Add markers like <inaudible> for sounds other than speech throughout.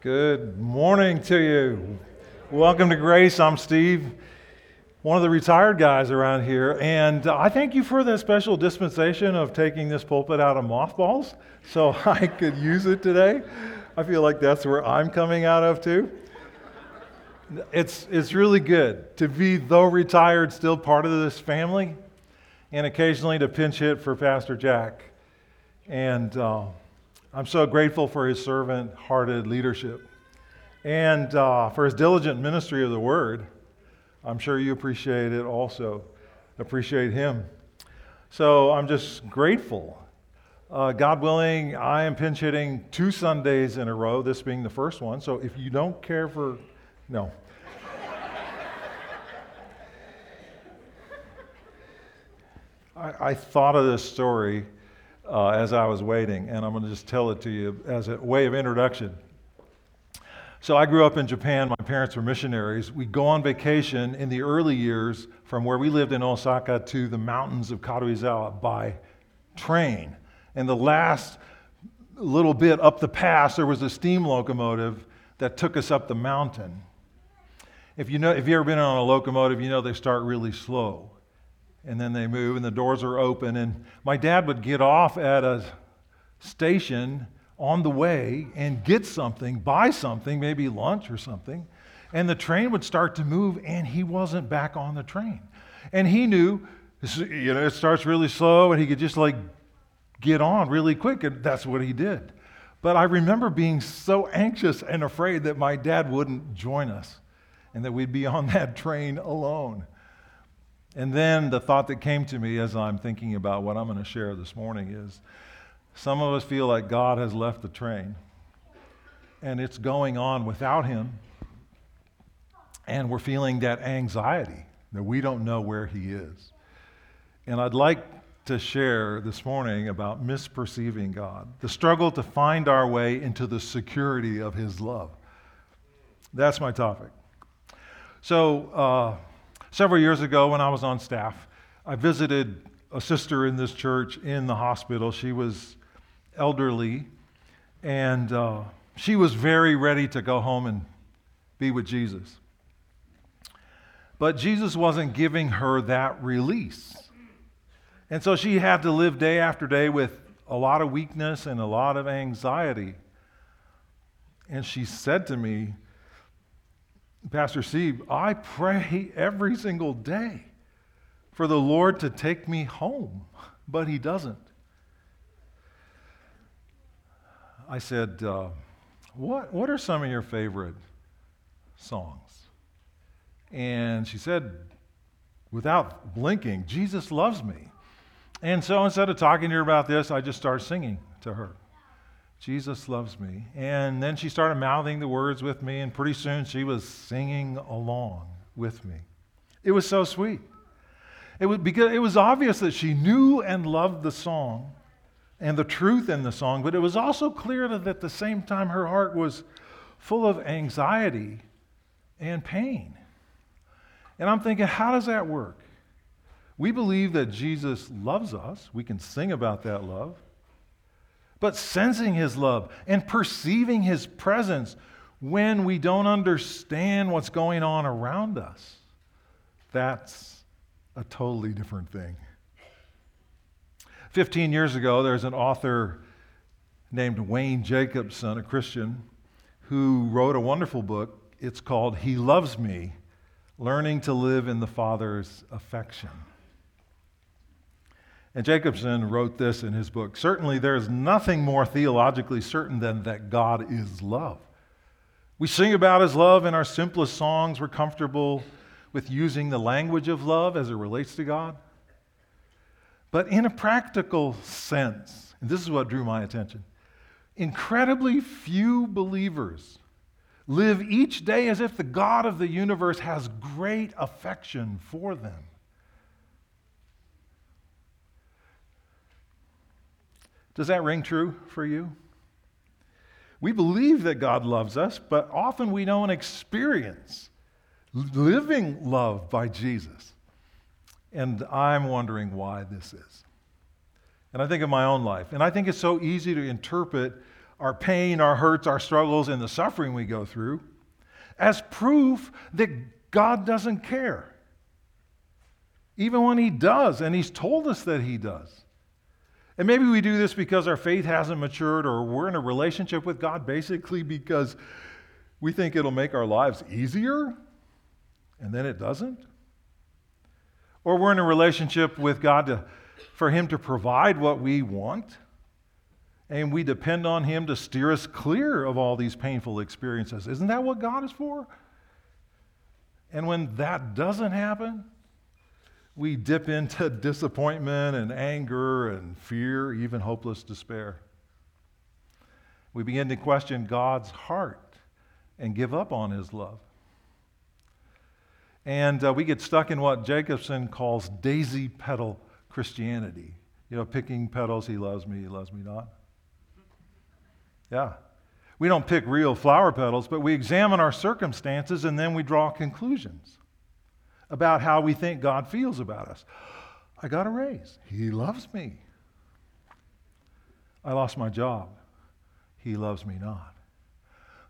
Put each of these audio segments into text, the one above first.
Good morning to you. Welcome to Grace. I'm Steve, one of the retired guys around here, and I thank you for the special dispensation of taking this pulpit out of mothballs so <laughs> I could use it today. I feel like that's where I'm coming out of too. It's, it's really good to be, though retired, still part of this family, and occasionally to pinch hit for Pastor Jack. And uh, I'm so grateful for his servant hearted leadership and uh, for his diligent ministry of the word. I'm sure you appreciate it also, appreciate him. So I'm just grateful. Uh, God willing, I am pinch hitting two Sundays in a row, this being the first one. So if you don't care for, no. <laughs> I, I thought of this story uh, as I was waiting, and I'm going to just tell it to you as a way of introduction. So, I grew up in Japan. My parents were missionaries. We'd go on vacation in the early years from where we lived in Osaka to the mountains of Karuizawa by train. And the last little bit up the pass, there was a steam locomotive that took us up the mountain. If, you know, if you've ever been on a locomotive, you know they start really slow and then they move and the doors are open. And my dad would get off at a station on the way and get something, buy something, maybe lunch or something. And the train would start to move and he wasn't back on the train. And he knew, you know, it starts really slow and he could just like get on really quick. And that's what he did. But I remember being so anxious and afraid that my dad wouldn't join us and that we'd be on <laughs> that train alone. And then the thought that came to me as I'm thinking about what I'm going to share this morning is some of us feel like God has left the train and it's going on without Him. And we're feeling that anxiety that we don't know where He is. And I'd like to share this morning about misperceiving God, the struggle to find our way into the security of His love. That's my topic. So, uh, Several years ago, when I was on staff, I visited a sister in this church in the hospital. She was elderly, and uh, she was very ready to go home and be with Jesus. But Jesus wasn't giving her that release. And so she had to live day after day with a lot of weakness and a lot of anxiety. And she said to me, Pastor Steve, I pray every single day for the Lord to take me home, but He doesn't. I said, uh, what, what are some of your favorite songs? And she said, without blinking, Jesus loves me. And so instead of talking to her about this, I just started singing to her. Jesus loves me. And then she started mouthing the words with me, and pretty soon she was singing along with me. It was so sweet. It was, because it was obvious that she knew and loved the song and the truth in the song, but it was also clear that at the same time her heart was full of anxiety and pain. And I'm thinking, how does that work? We believe that Jesus loves us. We can sing about that love but sensing his love and perceiving his presence when we don't understand what's going on around us. That's a totally different thing. 15 years ago, there's an author named Wayne Jacobsen, a Christian, who wrote a wonderful book. It's called He Loves Me Learning to Live in the Father's Affection. And Jacobsen wrote this in his book Certainly, there is nothing more theologically certain than that God is love. We sing about his love in our simplest songs. We're comfortable with using the language of love as it relates to God. But in a practical sense, and this is what drew my attention, incredibly few believers live each day as if the God of the universe has great affection for them. Does that ring true for you? We believe that God loves us, but often we don't experience living love by Jesus. And I'm wondering why this is. And I think of my own life. And I think it's so easy to interpret our pain, our hurts, our struggles, and the suffering we go through as proof that God doesn't care. Even when He does, and He's told us that He does. And maybe we do this because our faith hasn't matured or we're in a relationship with God basically because we think it'll make our lives easier and then it doesn't. Or we're in a relationship with God to, for Him to provide what we want and we depend on Him to steer us clear of all these painful experiences. Isn't that what God is for? And when that doesn't happen, we dip into <laughs> disappointment and anger and fear, even hopeless despair. We begin to question God's heart and give up on his love. And uh, we get stuck in what Jacobsen calls daisy petal Christianity. You know, picking petals, he loves me, he loves me not. Yeah. We don't pick real flower petals, but we examine our circumstances and then we draw conclusions about how we think God feels about us. I got a raise. He loves me. I lost my job. He loves me not.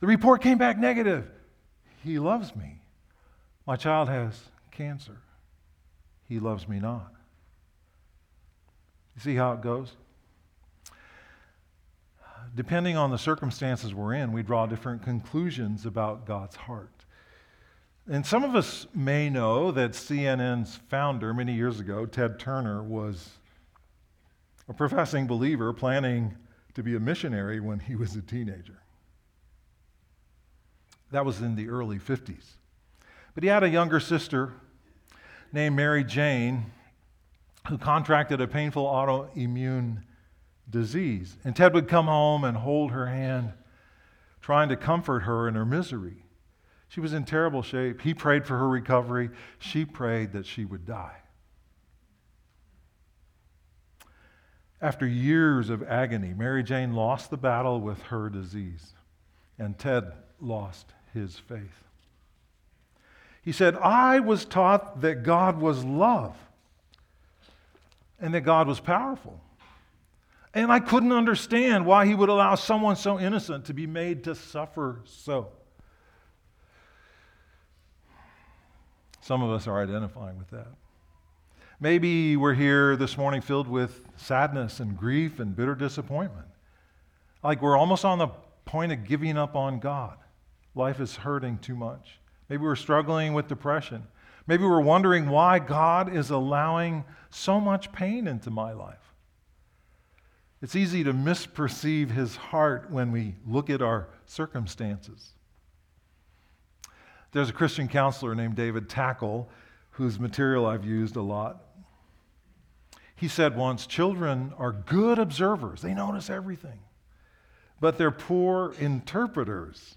The report came back negative. He loves me. My child has cancer. He loves me not. You see how it goes? Depending on the circumstances we're in, we draw different conclusions about God's heart. And some of us may know that CNN's founder many years ago, Ted Turner, was a professing believer planning to be a missionary when he was a teenager. That was in the early 50s. But he had a younger sister named Mary Jane who contracted a painful autoimmune disease. And Ted would come home and hold her hand, trying to comfort her in her misery. She was in terrible shape. He prayed for her recovery. She prayed that she would die. After years of agony, Mary Jane lost the battle with her disease, and Ted lost his faith. He said, I was taught that God was love and that God was powerful. And I couldn't understand why he would allow someone so innocent to be made to suffer so. Some of us are identifying with that. Maybe we're here this morning filled with sadness and grief and bitter disappointment. Like we're almost on the point of giving up on God. Life is hurting too much. Maybe we're struggling with depression. Maybe we're wondering why God is allowing so much pain into my life. It's easy to misperceive his heart when we look at our circumstances. There's a Christian counselor named David Takle, whose material I've used a lot. He said once children are good observers, they notice everything, but they're poor interpreters.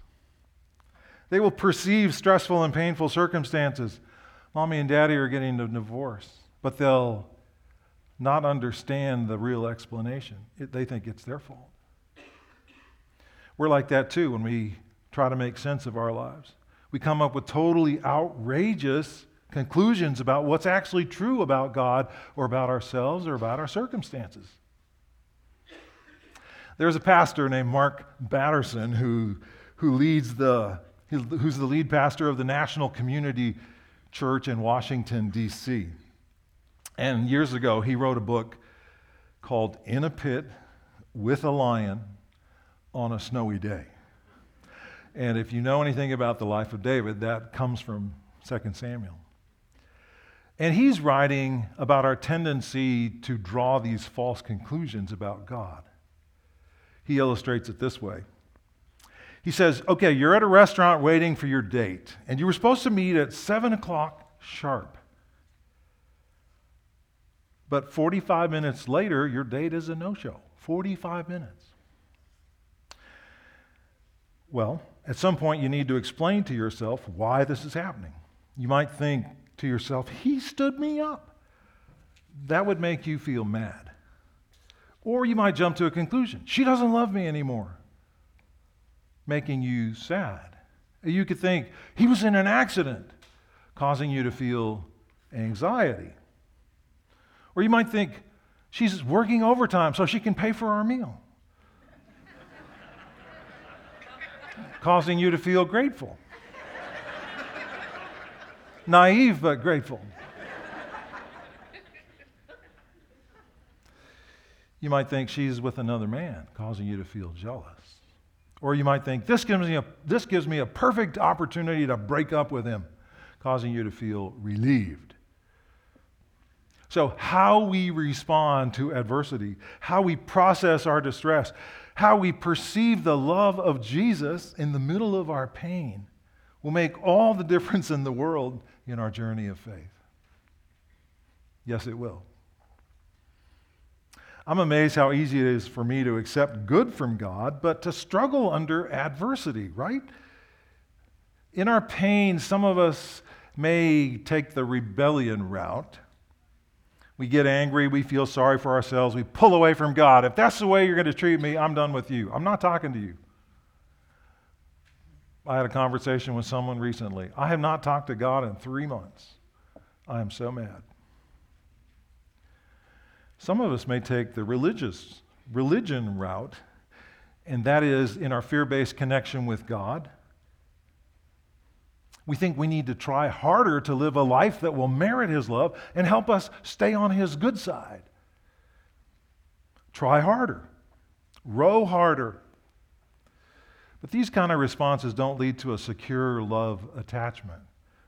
They will perceive stressful and painful circumstances. Mommy and daddy are getting a divorce, but they'll not understand the real explanation. It, they think it's their fault. We're like that too when we try to make sense of our lives we come up with totally outrageous conclusions about what's actually true about God or about ourselves or about our circumstances. There's a pastor named Mark Batterson who, who leads the, who's the lead pastor of the National Community Church in Washington, D.C. And years ago, he wrote a book called In a Pit with a Lion on a Snowy Day. And if you know anything about the life of David, that comes from 2 Samuel. And he's writing about our tendency to draw these false conclusions about God. He illustrates it this way. He says, Okay, you're at a restaurant waiting for your date, and you were supposed to meet at 7 o'clock sharp. But 45 minutes later, your date is a no show. 45 minutes. Well, at some point, you need to explain to yourself why this is happening. You might think to yourself, He stood me up. That would make you feel mad. Or you might jump to a conclusion She doesn't love me anymore, making you sad. You could think, He was in an accident, causing you to feel anxiety. Or you might think, She's working overtime so she can pay for our meal. Causing you to feel grateful. Naive, but grateful. You might think she's with another man, causing you to feel jealous. Or you might think, this gives me a, this gives me a perfect opportunity to break up with him, causing you to feel relieved. So, how we respond to adversity, how we process our distress, how we perceive the love of Jesus in the middle of our pain will make all the <laughs> difference in the world in our journey of faith. Yes, it will. I'm amazed how easy it is for me to accept good from God, but to struggle under adversity, right? In our pain, some of us may take the rebellion route. We get angry, we feel sorry for ourselves, we pull away from God. If that's the way you're going to treat me, I'm done with you. I'm not talking to you. I had a conversation with someone recently. I have not talked to God in three months. I am so mad. Some of us may take the religious religion route, and that is in our fear-based connection with God. We think we need to try harder to live a life that will merit His love and help us stay on His good side. Try harder, row harder. But these kind of responses don't lead to a secure love attachment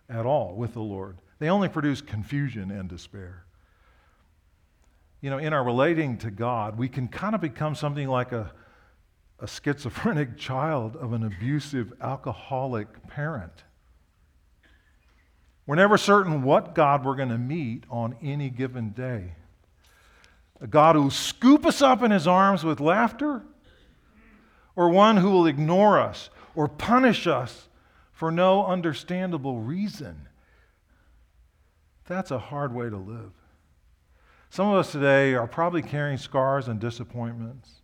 at all with the Lord. They only produce confusion and despair you know, in our relating to God, we can kind of become something like a, a schizophrenic <laughs> child of an abusive alcoholic parent. We're never certain what God we're going to meet on any given day. A God who will scoop us up in his arms with laughter, or one who will ignore us or punish us for no understandable reason. That's a hard way to live. Some of us today are probably carrying scars and disappointments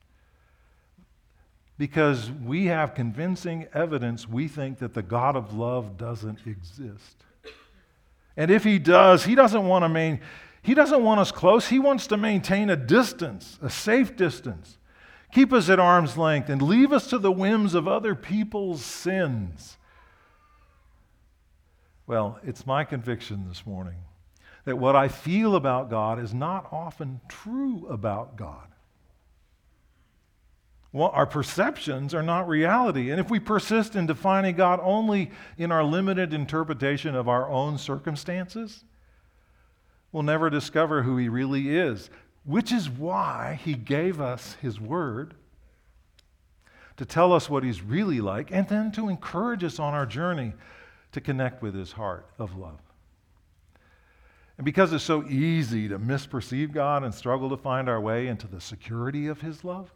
because we have convincing evidence we think that the God of love doesn't exist. And if he does, he doesn't want to main, he doesn't want us close. He wants to maintain a distance, a safe distance. Keep us at arm's length and leave us to the whims of other people's sins. Well, it's my conviction this morning that what I feel about God is not often true about God. Well, our perceptions are not reality. And if we persist in defining God only in our limited interpretation of our own circumstances, we'll never discover who He really is, which is why He gave us His Word to tell us what He's really like and then to encourage us on our journey to connect with His heart of love. And because it's so easy to misperceive God and struggle to find our way into the security of His love,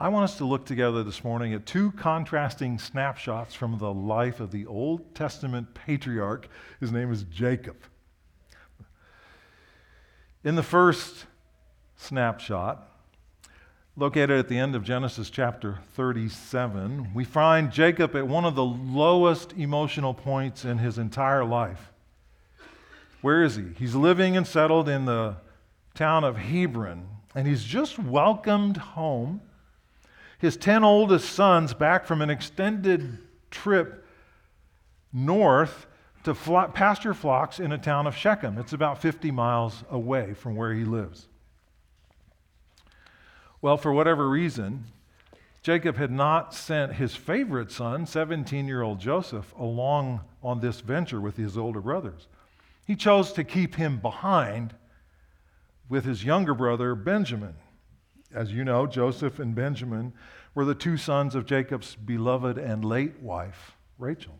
I want us to look together this morning at two contrasting snapshots from the life of the Old Testament patriarch. His name is Jacob. In the first snapshot, located at the end of Genesis chapter 37, we find Jacob at one of the lowest emotional points in his entire life. Where is he? He's living and settled in the town of Hebron, and he's just welcomed home his 10 oldest sons back from an extended trip north to pasture flocks in a town of Shechem. It's about 50 miles away from where he lives. Well, for whatever reason, Jacob had not sent his favorite son, 17 year old Joseph, along on this venture with his older brothers. He chose to keep him behind with his younger brother Benjamin. As you know, Joseph and Benjamin were the two sons of Jacob's beloved and late wife, Rachel.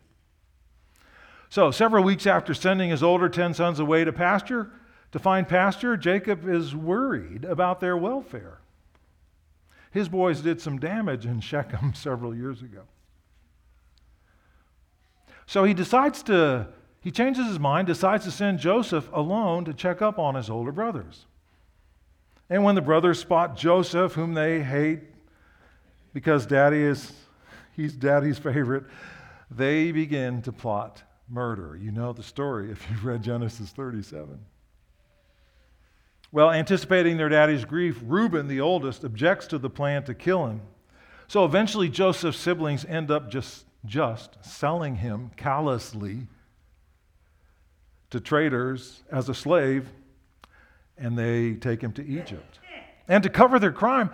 So, several weeks after sending his older 10 sons away to pasture, to find pasture, Jacob is worried about their welfare. His boys did some damage in Shechem <laughs> several years ago. So he decides to he changes his mind, decides to send Joseph alone to check up on his older brothers. And when the brothers spot Joseph, whom they hate because daddy is he's daddy's favorite, they begin to plot murder. You know the story if you've read Genesis 37. Well, anticipating their daddy's grief, Reuben, the oldest, objects to the plan to kill him. So eventually, Joseph's siblings end up just, just selling him callously to traders as a slave, and they take him to Egypt. And to cover their crime,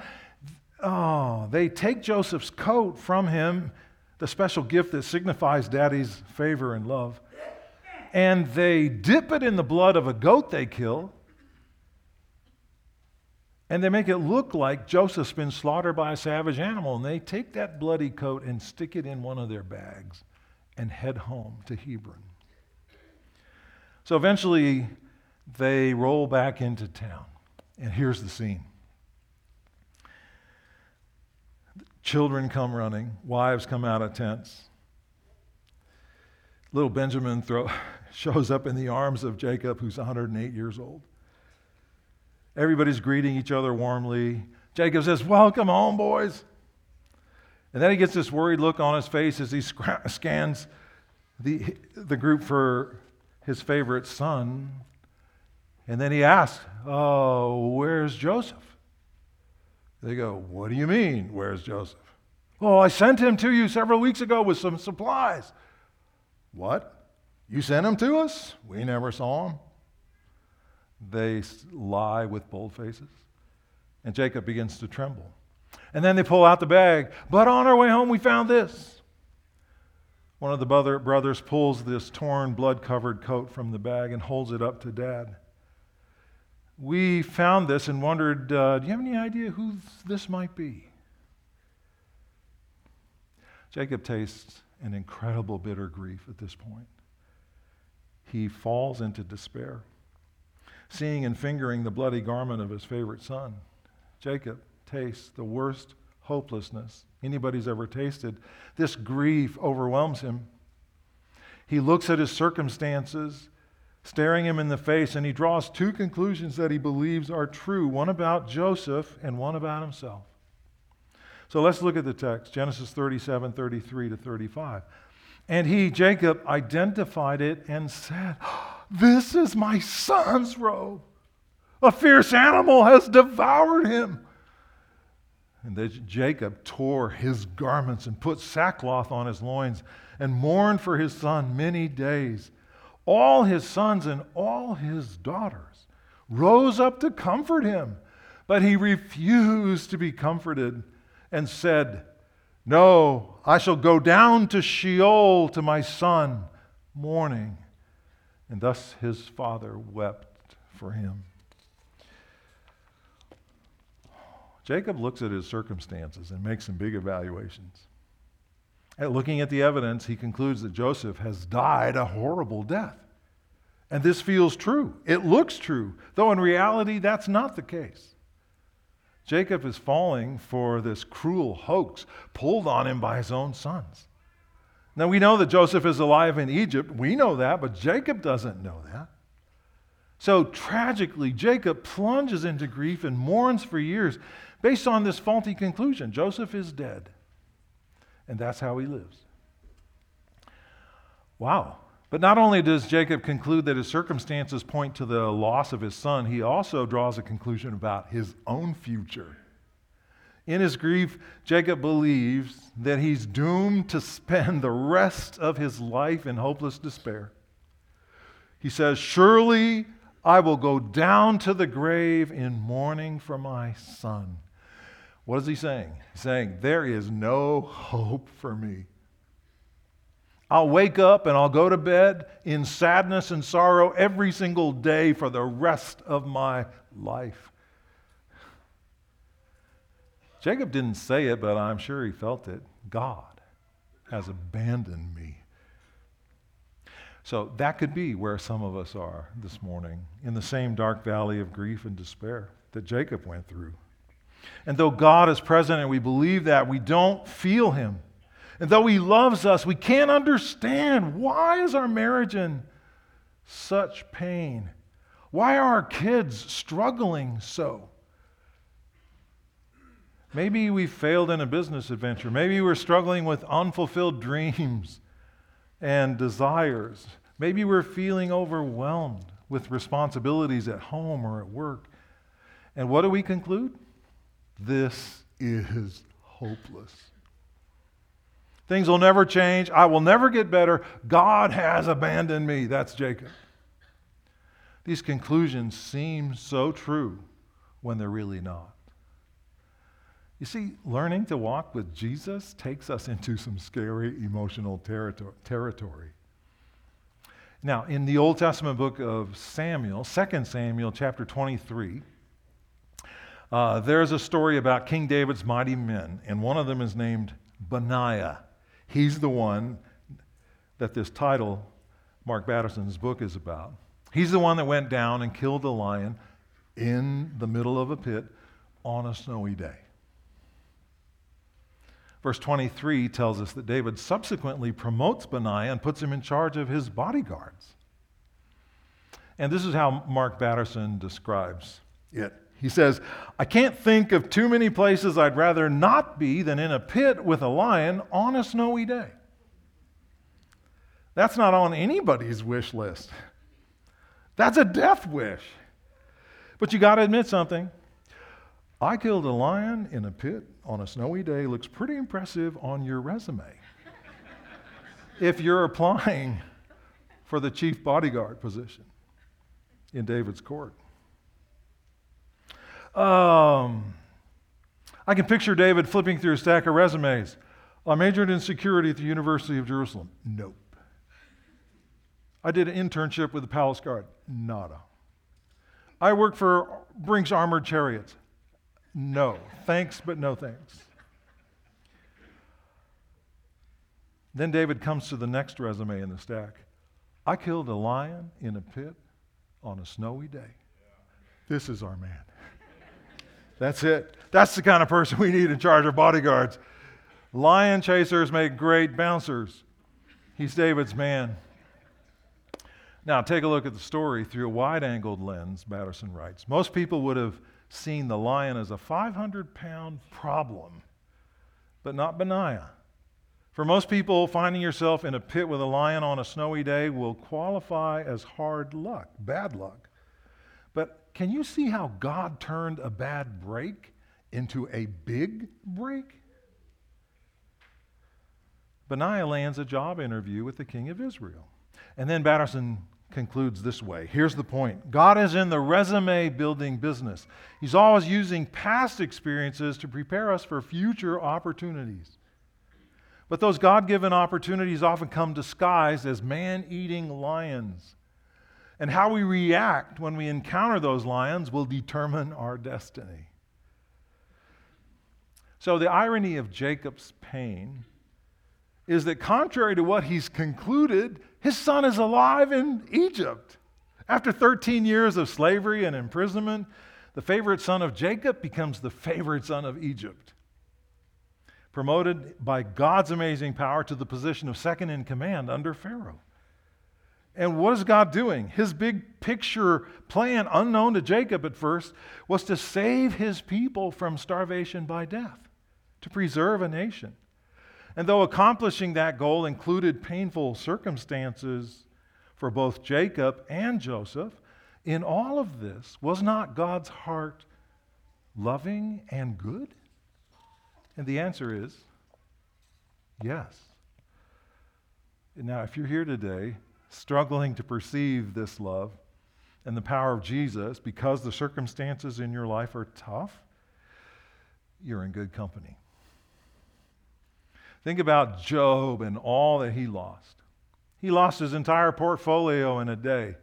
oh, they take Joseph's coat from him, the special gift that signifies daddy's favor and love, and they dip it in the blood of a goat they kill. And they make it look like Joseph's been slaughtered by a savage animal. And they take that bloody coat and stick it in one of their bags and head home to Hebron. So eventually, they roll back into town. And here's the scene children come running, wives come out of tents. Little Benjamin throw, <laughs> shows up in the arms of Jacob, who's 108 years old. Everybody's greeting each other warmly. Jacob says, Welcome home, boys. And then he gets this worried look on his face as he scans the, the group for his favorite son. And then he asks, Oh, where's Joseph? They go, What do you mean, where's Joseph? Oh, I sent him to you several weeks ago with some supplies. What? You sent him to us? We never saw him. They lie with bold faces. And Jacob begins to tremble. And then they pull out the bag. But on our way home, we found this. One of the brother, brothers pulls this torn, blood covered coat from the bag and holds it up to dad. We found this and wondered uh, do you have any idea who this might be? Jacob tastes an incredible bitter grief at this point. He falls into despair, seeing and fingering the bloody garment of his favorite son. Jacob tastes the worst hopelessness anybody's ever tasted. This grief overwhelms him. He looks at his circumstances, staring him in the face, and he draws two conclusions that he believes are true one about Joseph and one about himself. So let's look at the text Genesis 37 33 to 35. And he, Jacob, identified it and said, <gasps> This is my son's robe. A fierce animal has devoured him. And then Jacob tore his garments and put sackcloth on his loins and mourned for his son many days. All his sons and all his daughters rose up to comfort him, but he refused to be comforted and said, No, I shall go down to Sheol to my son, mourning. And thus his father wept for him. Jacob looks at his circumstances and makes some big evaluations. At looking at the evidence, he concludes that Joseph has died a horrible death. And this feels true. It looks true, though in reality, that's not the case. Jacob is falling for this cruel hoax pulled on him by his own sons. Now, we know that Joseph is alive in Egypt. We know that, but Jacob doesn't know that. So tragically, Jacob plunges into grief and mourns for years based on this faulty conclusion Joseph is dead. And that's how he lives. Wow. But not only does Jacob conclude that his circumstances point to the loss of his son, he also draws a conclusion about his own future. In his grief, Jacob believes that he's doomed to spend the rest of his life in hopeless despair. He says, Surely I will go down to the grave in mourning for my son. What is he saying? He's saying, There is no hope for me. I'll wake up and I'll go to bed in sadness and sorrow every single day for the rest of my life. Jacob didn't say it, but I'm sure he felt it. God has abandoned me. So that could be where some of us are this morning, in the same dark valley of grief and despair that Jacob went through. And though God is present and we believe that, we don't feel Him. And though He loves us, we can't understand why is our marriage in such pain? Why are our kids struggling so? Maybe we failed in a business adventure. Maybe we're struggling with unfulfilled dreams and desires. Maybe we're feeling overwhelmed with responsibilities at home or at work. And what do we conclude? This is hopeless. Things will never change. I will never get better. God has abandoned me. That's Jacob. These conclusions seem so true when they're really not. You see, learning to walk with Jesus takes us into some scary emotional territory. Now, in the Old Testament book of Samuel, 2 Samuel chapter 23, uh, there's a story about King David's mighty men, and one of them is named Benaiah. He's the one that this title, Mark Batterson's book, is about. He's the one that went down and killed a lion in the middle of a pit on a snowy day. Verse 23 tells us that David subsequently promotes Benaiah and puts him in charge of his bodyguards. And this is how Mark Batterson describes it. He says, I can't think of too many places I'd rather not be than in a pit with a lion on a snowy day. That's not on anybody's wish list. That's a death wish. But you got to admit something. I killed a lion in a pit on a snowy day looks pretty impressive on your resume. if you're applying for the chief bodyguard position in David's court. Um, I can picture David flipping through a stack of resumes. I majored in security at the University of Jerusalem. Nope. I did an internship with the Palace Guard. Nada. I worked for Brinks Armored Chariots. No. Thanks, but no thanks. Then David comes to the next resume in the stack. I killed a lion in a pit on a snowy day. This is our man. That's it. That's the kind of person we need in charge of bodyguards. Lion chasers make great bouncers. He's David's man. Now, take a look at the story through a wide angled lens, Batterson writes. Most people would have seen the lion as a 500 pound problem, but not Benaiah. For most people, finding yourself in a pit with a lion on a snowy day will qualify as hard luck, bad luck. But can you see how God turned a bad break into a big break? Benaiah lands a job interview with the king of Israel. And then Batterson concludes this way. Here's the point God is in the resume building business. He's always using past experiences to prepare us for future opportunities. But those God given opportunities often come disguised as man eating lions. And how we react when we encounter those lions will determine our destiny. So, the irony of Jacob's pain is that, contrary to what he's concluded, his son is alive in Egypt. After 13 years of slavery and imprisonment, the favorite son of Jacob becomes the favorite son of Egypt. Promoted by God's amazing power to the position of second in command under Pharaoh. And what is God doing? His big picture plan, unknown to Jacob at first, was to save his people from starvation by death, to preserve a nation. And though accomplishing that goal included painful circumstances for both Jacob and Joseph, in all of this, was not God's heart loving and good? And the answer is yes. Now, if you're here today struggling to perceive this love and the power of Jesus because the circumstances in your life are tough, you're in good company. Think about Job and all that he lost. He lost his entire portfolio in a day.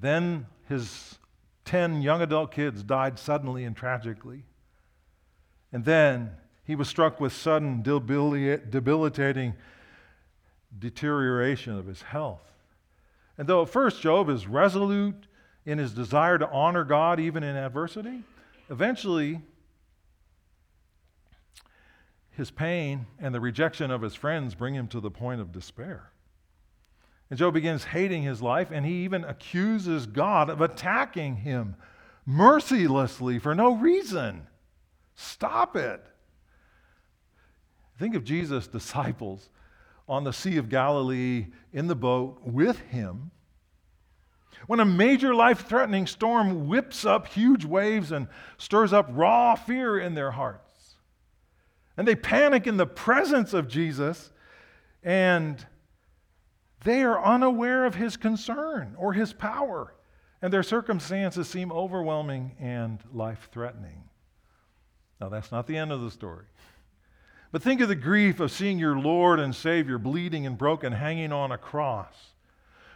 Then his 10 young adult kids died suddenly and tragically. And then he was struck with sudden debilitating deterioration of his health. And though at first Job is resolute in his desire to honor God even in adversity, eventually his pain and the rejection of his friends bring him to the point of despair. And Job begins hating his life, and he even accuses God of attacking him mercilessly for no reason. Stop it. Think of Jesus' disciples on the Sea of Galilee in the boat with him. When a major life threatening storm whips up huge waves and stirs up raw fear in their hearts. And they panic in the presence of Jesus, and they are unaware of his concern or his power, and their circumstances seem overwhelming and life threatening. Now, that's not the end of the story. But think of the grief of seeing your Lord and Savior bleeding and broken, hanging on a cross.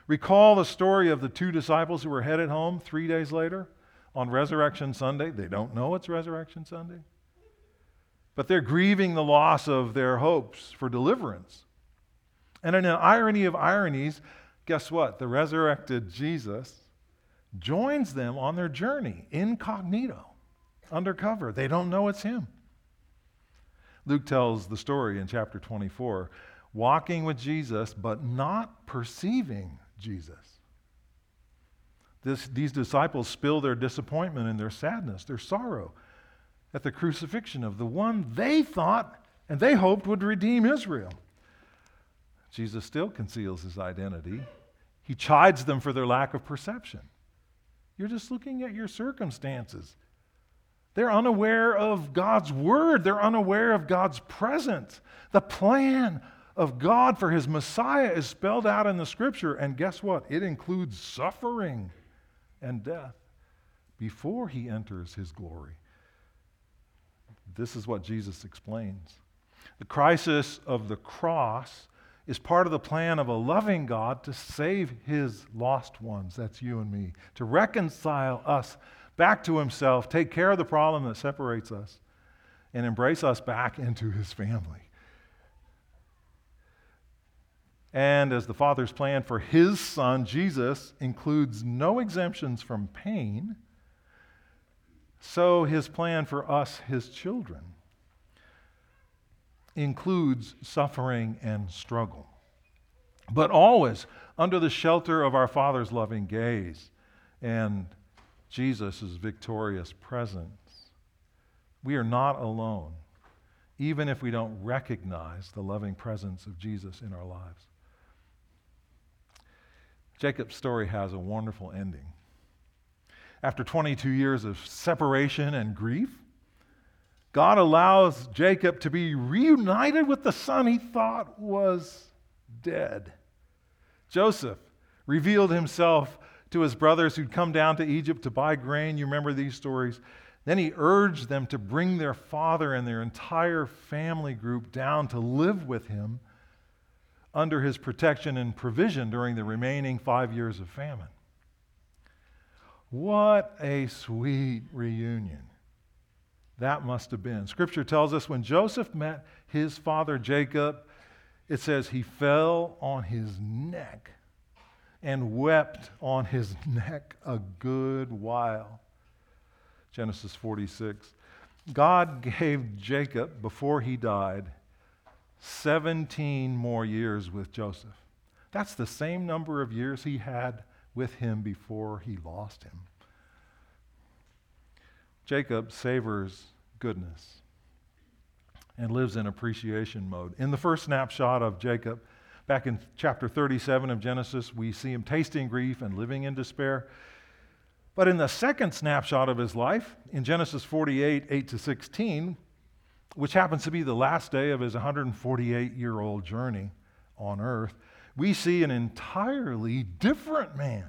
Recall the story of the two disciples who were headed home three days later on Resurrection Sunday. They don't know it's Resurrection Sunday, but they're grieving the loss of their hopes for deliverance. And in an irony of ironies, guess what? The resurrected Jesus joins them on their journey incognito, undercover. They don't know it's him. Luke tells the story in chapter 24 walking with Jesus, but not perceiving Jesus. This, these disciples spill their disappointment and their sadness, their sorrow at the crucifixion of the one they thought and they hoped would redeem Israel. Jesus still conceals his identity. He chides them for their lack of perception. You're just looking at your circumstances. They're unaware of God's word, they're unaware of God's presence. The plan of God for his Messiah is spelled out in the scripture, and guess what? It includes suffering and death before he enters his glory. This is what Jesus explains. The crisis of the cross is part of the plan of a loving God to save his lost ones. That's you and me. To reconcile us back to himself, take care of the problem that separates us, and embrace us back into his family. And as the Father's plan for his Son, Jesus, includes no exemptions from pain, so his plan for us, his children, includes suffering and struggle. But always under the shelter of our Father's loving gaze and Jesus' victorious presence. We are not alone, even if we don't recognize the loving presence of Jesus in our lives. Jacob's story has a wonderful ending. After 22 years of separation and grief, God allows Jacob to be reunited with the son he thought was dead. Joseph revealed himself to his brothers who'd come down to Egypt to buy grain. You remember these stories. Then he urged them to bring their father and their entire family group down to live with him under his protection and provision during the remaining five years of famine. What a sweet reunion that must have been. Scripture tells us when Joseph met his father Jacob, it says he fell on his neck and wept on his <laughs> neck a good while. Genesis 46. God gave Jacob, before he died, 17 more years with Joseph. That's the same number of years he had with him before he lost him. Jacob savors goodness and lives in appreciation mode. In the first snapshot of Jacob, back in chapter 37 of Genesis, we see him tasting grief and living in despair. But in the second snapshot of his life, in Genesis 48, 8 to 16, which happens to be the last day of his 148 year old journey on earth, we see an entirely different man.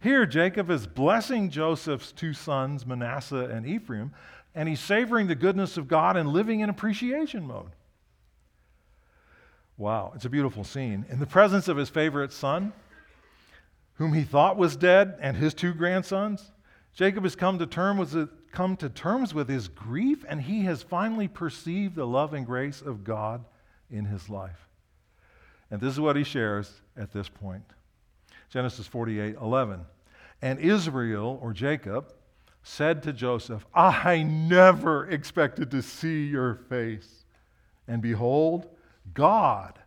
Here, Jacob is blessing Joseph's two sons, Manasseh and Ephraim, and he's savoring the goodness of God and living in appreciation mode. Wow, it's a beautiful scene. In the presence of his favorite son, whom he thought was dead, and his two grandsons, Jacob has come to, term with, come to terms with his grief, and he has finally perceived the love and grace of God in his life. And this is what he shares at this point Genesis 48 11. And Israel, or Jacob, said to Joseph, I never expected to see your face. And behold, God,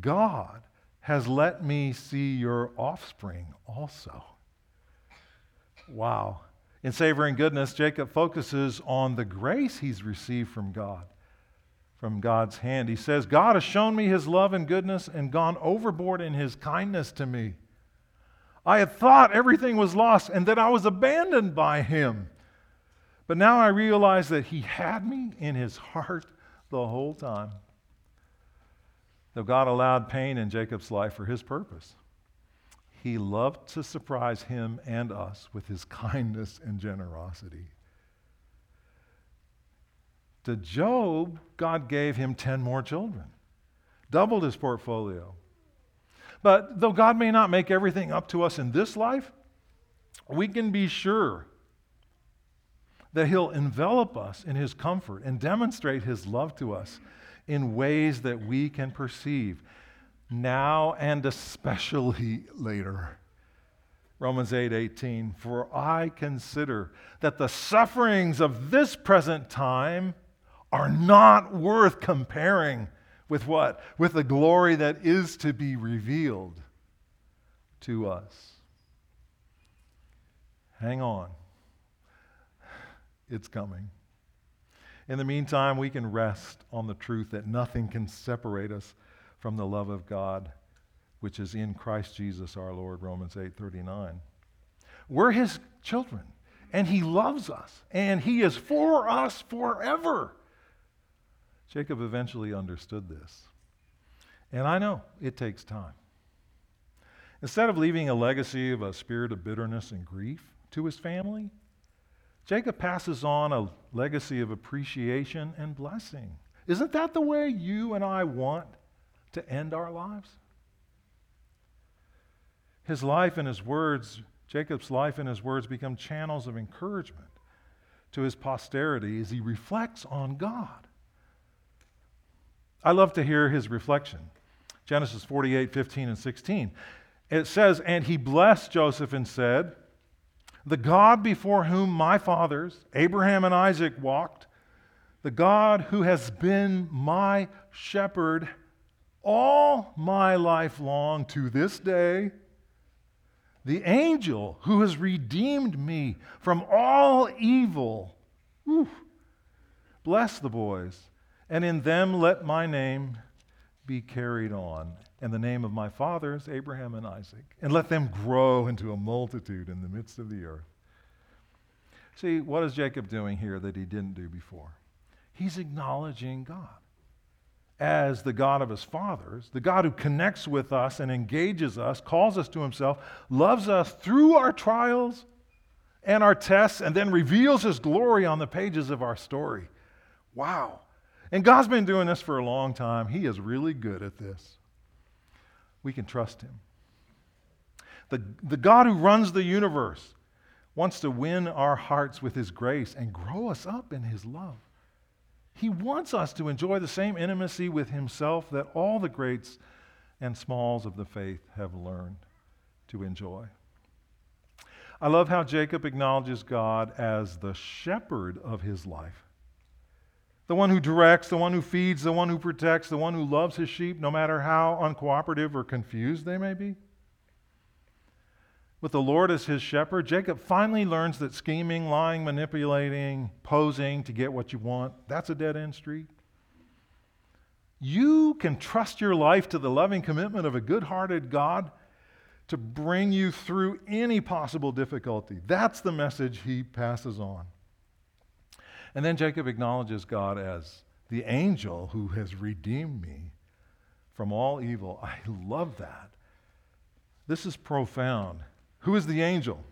God has let me see your offspring also. Wow. In savoring goodness, Jacob focuses on the grace he's received from God, from God's hand. He says, God has shown me his love and goodness and gone overboard in his kindness to me. I had thought everything was lost and that I was abandoned by him. But now I realize that he had me in his heart the whole time. Though God allowed pain in Jacob's life for his purpose, he loved to surprise him and us with his <laughs> kindness and generosity. To Job, God gave him 10 more children, doubled his portfolio. But though God may not make everything up to us in this life, we can be sure that He'll envelop us in His comfort and demonstrate His love to us in ways that we can perceive now and especially <laughs> later. Romans 8 18, for I consider that the sufferings of this present time are not worth comparing with what? With the glory that is to be revealed to us. Hang on. It's coming. In the meantime, we can rest on the truth that nothing can separate us from the love of God, which is in Christ Jesus our Lord, Romans 8:39. We're his children, and he loves us, and he is for us forever. Jacob eventually understood this. And I know it takes time. Instead of leaving a legacy of a spirit of bitterness and grief to his family, Jacob passes on a legacy of appreciation and blessing. Isn't that the way you and I want to end our lives? His life and his words, Jacob's life and his words become channels of encouragement to his posterity as he reflects on God. I love to hear his reflection. Genesis 48, 15, and 16. It says, And he blessed Joseph and said, The God before whom my fathers, Abraham and Isaac, walked, the God who has been my shepherd all my life long to this day, the angel who has redeemed me from all evil. Whew. Bless the boys and in them let my name be carried on, and the name of my fathers, Abraham and Isaac, and let them grow into a multitude in the midst of the earth. See, what is Jacob doing here that he didn't do before? He's acknowledging God as the God of his fathers, the God who connects with us and engages us, calls us to himself, loves us through our trials and our tests, and then reveals his glory on the pages of our story. Wow. And God's been doing this for a long time. He is really good at this. We can trust Him. The, the God who runs the universe wants to win our hearts with His grace and grow us up in His love. He wants us to enjoy the same intimacy with Himself that all the greats and smalls of the faith have learned to enjoy. I love how Jacob acknowledges God as the shepherd of his life the one who directs, the one who feeds, the one who protects, the one who loves his sheep, no matter how uncooperative or confused they may be. With the Lord as his shepherd, Jacob finally learns that scheming, lying, manipulating, posing to get what you want, that's a dead end street. You can trust your life to the loving commitment of a good hearted God to bring you through any possible difficulty. That's the message he passes on. And then Jacob acknowledges God as the angel who has redeemed me from all evil. I love that. This is profound. Who is the angel?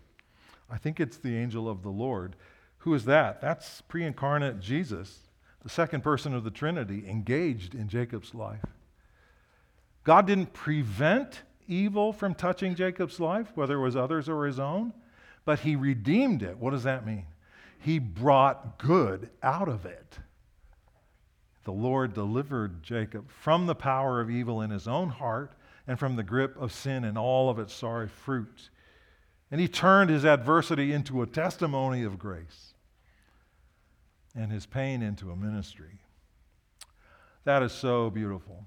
I think it's the angel of the Lord. Who is that? That's pre incarnate Jesus, the second person of the Trinity, engaged in Jacob's life. God didn't prevent evil from touching Jacob's life, whether it was others or his own, but he redeemed it. What does that mean? He brought good out of it. The Lord delivered Jacob from the power of evil in his own heart and from the grip of sin and all of its sorry fruits. And he turned his adversity into a testimony of grace and his pain into a ministry. That is so beautiful.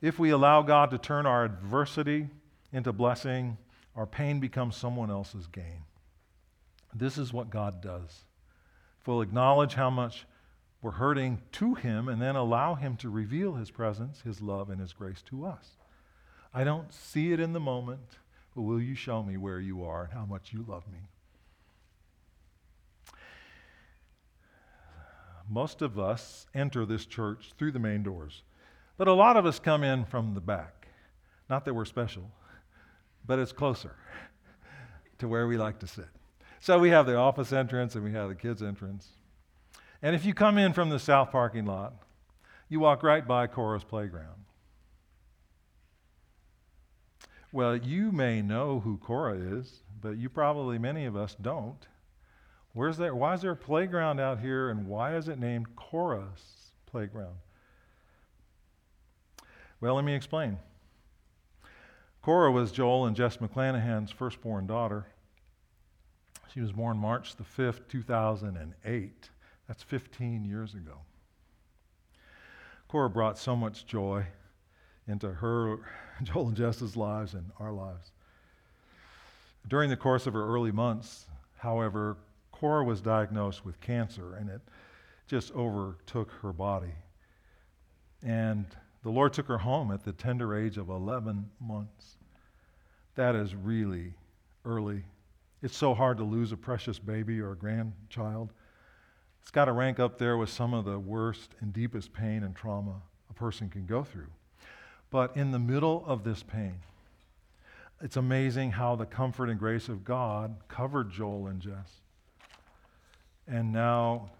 If we allow God to turn our adversity into blessing, our pain becomes someone else's gain. This is what God does. If we'll acknowledge how much we're hurting to Him and then allow Him to reveal His presence, His love, and His grace to us. I don't see it in the moment, but will you show me where you are and how much you love me? most of us enter this church through the main doors, but a lot of us come in from the back. Not that we're special, but it's closer <laughs> to where we like to sit. So we have the office entrance and we have the kids' entrance. And if you come in from the south parking lot, you walk right by Cora's playground. Well, you may know who Cora is, but you probably, many of us, don't. Where's there, why is there a playground out here and why is it named Cora's Playground? Well, let me explain. Cora was Joel and Jess McClanahan's firstborn daughter. She was born March the 5th, 2008. That's 15 years ago. Cora brought so much joy into her, <laughs> Joel and Jess's lives and our lives. During the course of her early months, however, Cora was diagnosed with cancer and it just overtook her body. And the Lord took her home at the tender age of 11 months. That is really early. It's so hard to lose a precious baby or a grandchild. It's got to rank up there with some of the worst and deepest pain and trauma a person can go through. But in the middle of this pain, it's amazing how the comfort and grace of God covered Joel and Jess. And now,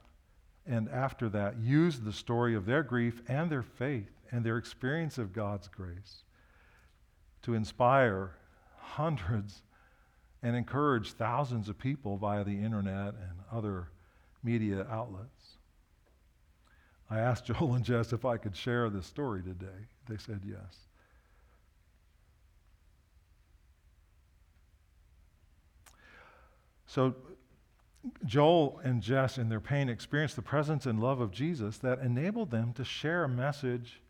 and after that, used the story of their grief and their faith and their experience of God's grace to inspire hundreds and encourage thousands of people via the internet and other media outlets. I asked <laughs> Joel and Jess if I could share this story today. They said yes. So, Joel and Jess, in their pain, experienced the presence and love of Jesus that enabled them to share a message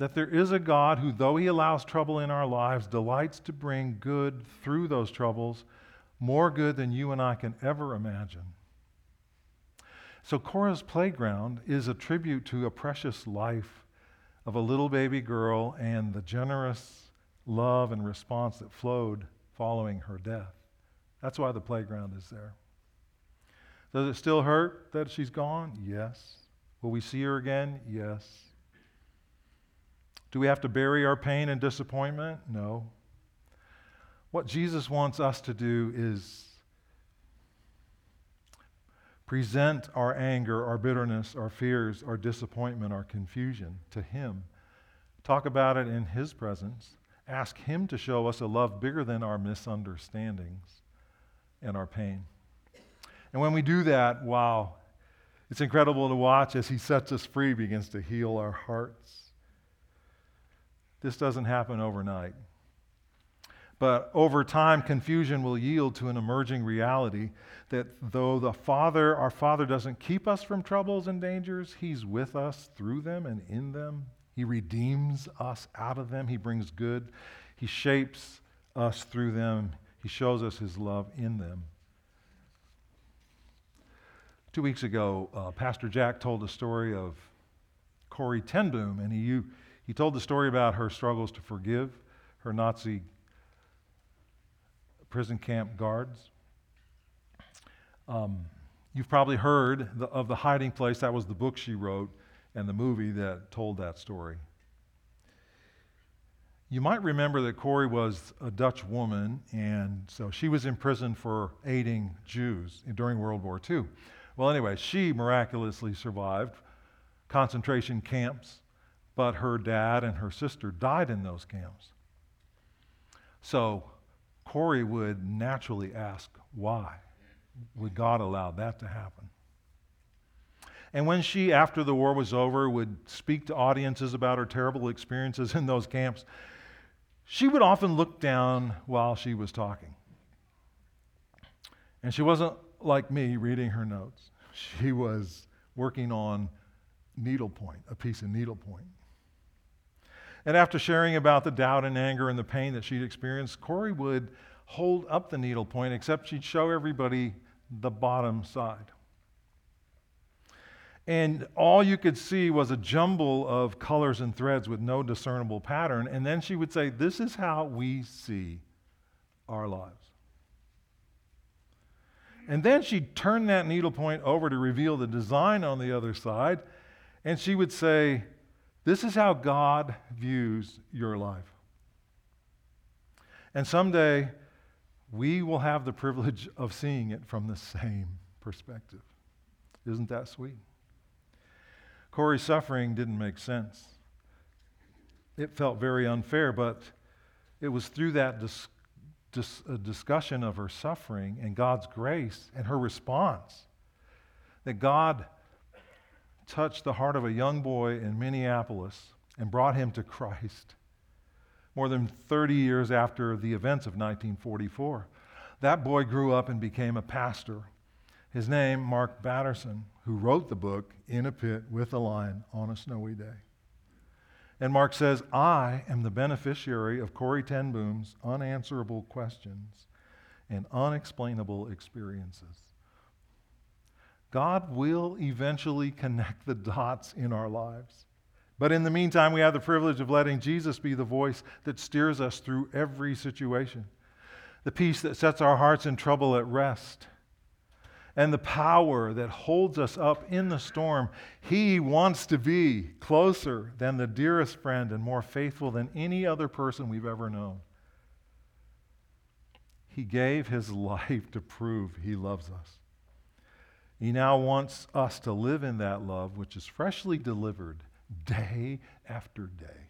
that there is a God who, though he allows trouble in our lives, delights to bring good through those troubles, more good than you and I can ever imagine. So, Cora's Playground is a tribute to a precious life of a little baby girl and the generous love and response that flowed following her death. That's why the playground is there. Does it still hurt that she's gone? Yes. Will we see her again? Yes. Do we have to bury our pain and disappointment? No. What Jesus wants us to do is present our anger, our bitterness, our fears, our disappointment, our confusion to Him. Talk about it in His presence. Ask Him to show us a love bigger than our misunderstandings and our pain. And when we do that, wow, it's incredible to watch as He sets us free, begins to heal our hearts. This doesn't happen overnight. But over time, confusion will yield to an emerging reality that though the Father, our Father, doesn't keep us from troubles and dangers, He's with us through them and in them. He redeems us out of them. He brings good. He shapes us through them. He shows us His love in them. Two weeks ago, uh, Pastor Jack told a story of Corrie ten Boom, and he, he told the story about her struggles to forgive her Nazi prison camp guards. Um, you've probably heard the, of The Hiding Place. That was the book she wrote and the movie that told that story. You might remember that Corrie was a Dutch woman, and so she was in prison for aiding Jews during World War II. Well, anyway, she miraculously survived concentration camps, but her dad and her sister died in those camps. So Corrie would naturally ask, why would God allow that to happen? And when she, after the war was over, would speak to audiences about her terrible experiences <laughs> in those camps, she would often look down while she was talking. And she wasn't like me reading her notes, she was working on needlepoint, a piece of needlepoint. And after sharing about the doubt and anger and the pain that she'd experienced, Corrie would hold up the needlepoint, except she'd show everybody the bottom side. And all you could see was a jumble of colors and threads with no discernible pattern. And then she would say, This is how we see our lives. And then she'd turn that needlepoint over to reveal the design on the other side. And she would say, This is how God views your life. And someday, we will have the privilege of seeing it from the same perspective. Isn't that sweet? Corrie's suffering didn't make sense. It felt very unfair, but it was through that dis- dis- uh, discussion of her suffering and God's grace and her response that God touched the heart of a young boy in Minneapolis and brought him to Christ more than 30 years after the events of 1944. That boy grew up and became a pastor. His name, Mark Batterson, who wrote the book In a Pit with a Lion on a Snowy Day. And Mark says, I am the beneficiary of Corrie ten Boom's unanswerable questions and unexplainable experiences. God will eventually connect the dots in our lives. But in the meantime, we have the privilege of letting Jesus be the voice that steers us through every situation, the peace that sets our hearts in trouble at rest, and the power that holds us up in the storm. He wants to be closer than the dearest friend and more faithful than any other person we've ever known. He gave his <laughs> life to prove he loves us. He now wants us to live in that love, which is freshly delivered day after day.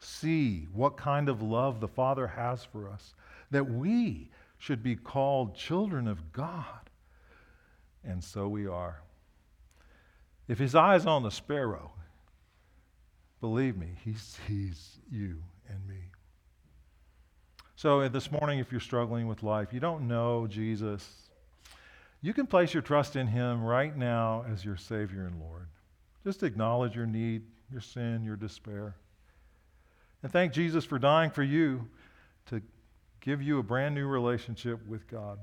See what kind of love the Father has for us, that we should be called children of God. And so we are. If his eye is on the sparrow, believe me, he sees you and me. So uh, this morning, if you're struggling with life, you don't know Jesus, you can place your trust in him right now as your Savior and Lord. Just acknowledge your need, your sin, your despair. And thank Jesus for dying for you to give you a brand new relationship with God.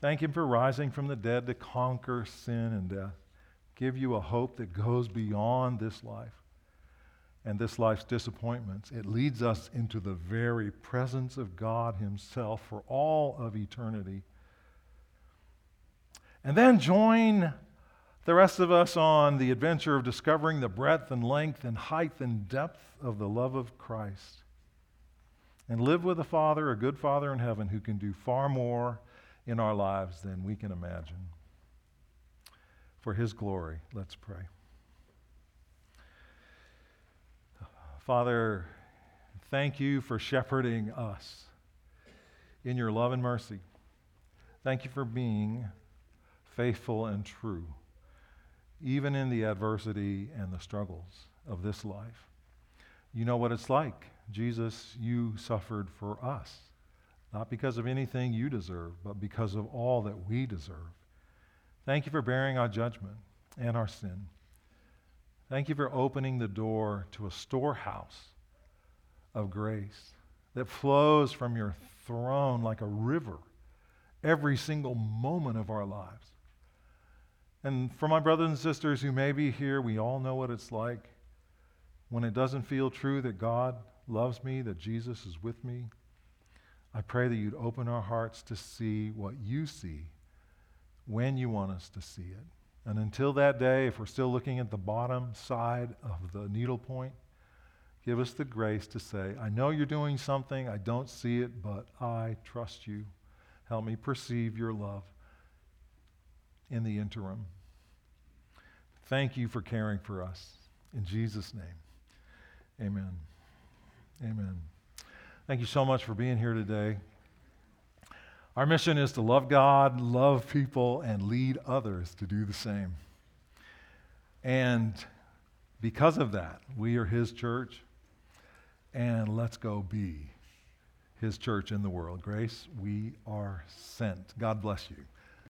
Thank Him for rising from the dead to conquer sin and death, give you a hope that goes beyond this life and this life's disappointments. It leads us into the very presence of God Himself for all of eternity. And then join the rest of us on the adventure of discovering the breadth and length and height and depth of the love of Christ. And live with a Father, a good Father in heaven, who can do far more in our lives than we can imagine. For His glory, let's pray. Father, thank you for shepherding us in your love and mercy. Thank you for being faithful and true even in the adversity and the struggles of this life. You know what it's like. Jesus, you suffered for us, not because of anything you deserve, but because of all that we deserve. Thank you for bearing our judgment and our sin. Thank you for opening the door to a storehouse of grace that flows from your throne like a river every single moment of our lives. And for my brothers and sisters who may be here, we all know what it's like when it doesn't feel true that God loves me, that Jesus is with me. I pray that you'd open our hearts to see what you see when you want us to see it. And until that day, if we're still looking at the bottom side of the needlepoint, give us the grace to say, I know you're doing something, I don't see it, but I trust you. Help me perceive your love in the interim. Thank you for caring for us. In Jesus' name, amen. Amen. Thank you so much for being here today. Our mission is to love God, love people, and lead others to do the same. And because of that, we are His church, and let's go be His church in the world. Grace, we are sent. God bless you.